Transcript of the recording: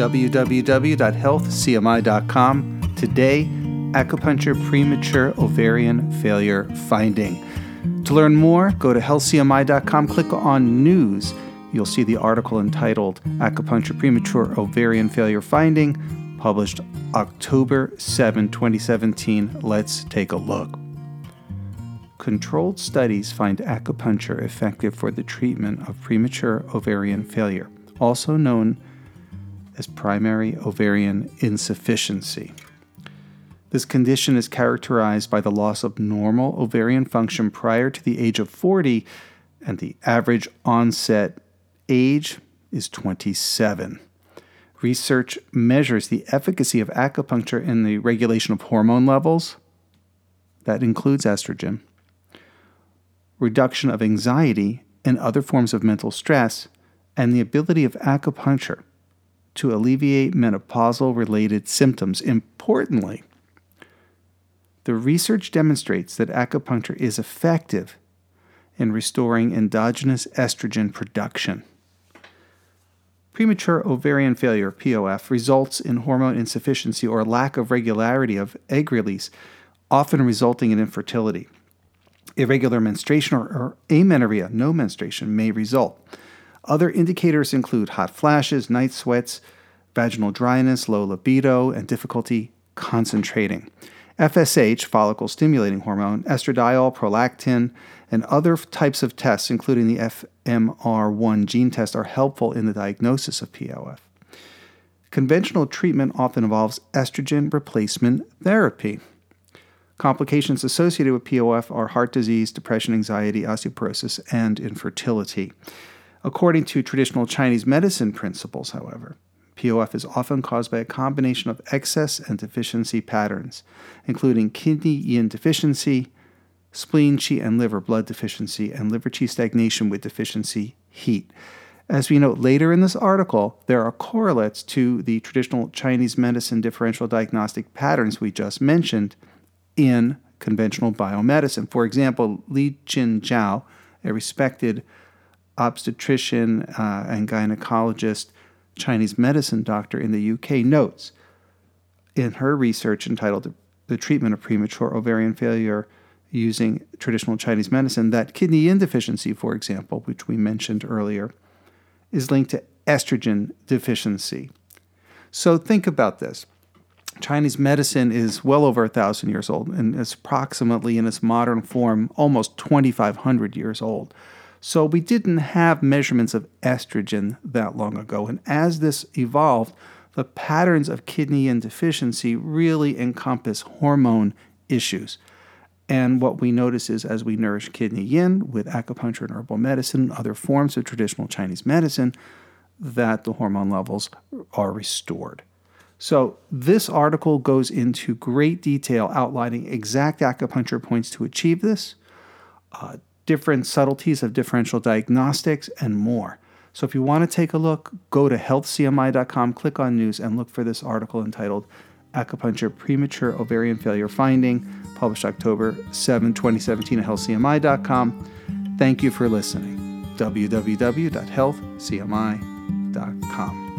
www.healthcmi.com. Today, acupuncture premature ovarian failure finding. To learn more, go to healthcmi.com, click on news. You'll see the article entitled Acupuncture Premature Ovarian Failure Finding, published October 7, 2017. Let's take a look. Controlled studies find acupuncture effective for the treatment of premature ovarian failure, also known as primary ovarian insufficiency. This condition is characterized by the loss of normal ovarian function prior to the age of 40, and the average onset age is 27. Research measures the efficacy of acupuncture in the regulation of hormone levels, that includes estrogen, reduction of anxiety and other forms of mental stress, and the ability of acupuncture to alleviate menopausal related symptoms. Importantly, the research demonstrates that acupuncture is effective in restoring endogenous estrogen production. Premature ovarian failure, POF, results in hormone insufficiency or lack of regularity of egg release, often resulting in infertility. Irregular menstruation or, or amenorrhea, no menstruation, may result. Other indicators include hot flashes, night sweats, vaginal dryness, low libido, and difficulty concentrating. FSH, follicle stimulating hormone, estradiol, prolactin, and other types of tests, including the FMR1 gene test, are helpful in the diagnosis of POF. Conventional treatment often involves estrogen replacement therapy. Complications associated with POF are heart disease, depression, anxiety, osteoporosis, and infertility. According to traditional Chinese medicine principles, however, POF is often caused by a combination of excess and deficiency patterns, including kidney yin deficiency, spleen qi and liver blood deficiency, and liver qi stagnation with deficiency heat. As we note later in this article, there are correlates to the traditional Chinese medicine differential diagnostic patterns we just mentioned in conventional biomedicine. For example, Li Jin Zhao, a respected obstetrician uh, and gynecologist, Chinese medicine doctor in the UK, notes in her research entitled The Treatment of Premature Ovarian Failure using traditional Chinese medicine that kidney yin deficiency, for example, which we mentioned earlier, is linked to estrogen deficiency. So think about this. Chinese medicine is well over a thousand years old and is approximately in its modern form almost 2,500 years old. So we didn't have measurements of estrogen that long ago. And as this evolved, the patterns of kidney yin deficiency really encompass hormone issues. And what we notice is as we nourish kidney yin with acupuncture and herbal medicine, and other forms of traditional Chinese medicine, that the hormone levels are restored. So, this article goes into great detail outlining exact acupuncture points to achieve this, uh, different subtleties of differential diagnostics, and more. So, if you want to take a look, go to healthcmi.com, click on news, and look for this article entitled Acupuncture Premature Ovarian Failure Finding, published October 7, 2017 at healthcmi.com. Thank you for listening. www.healthcmi.com.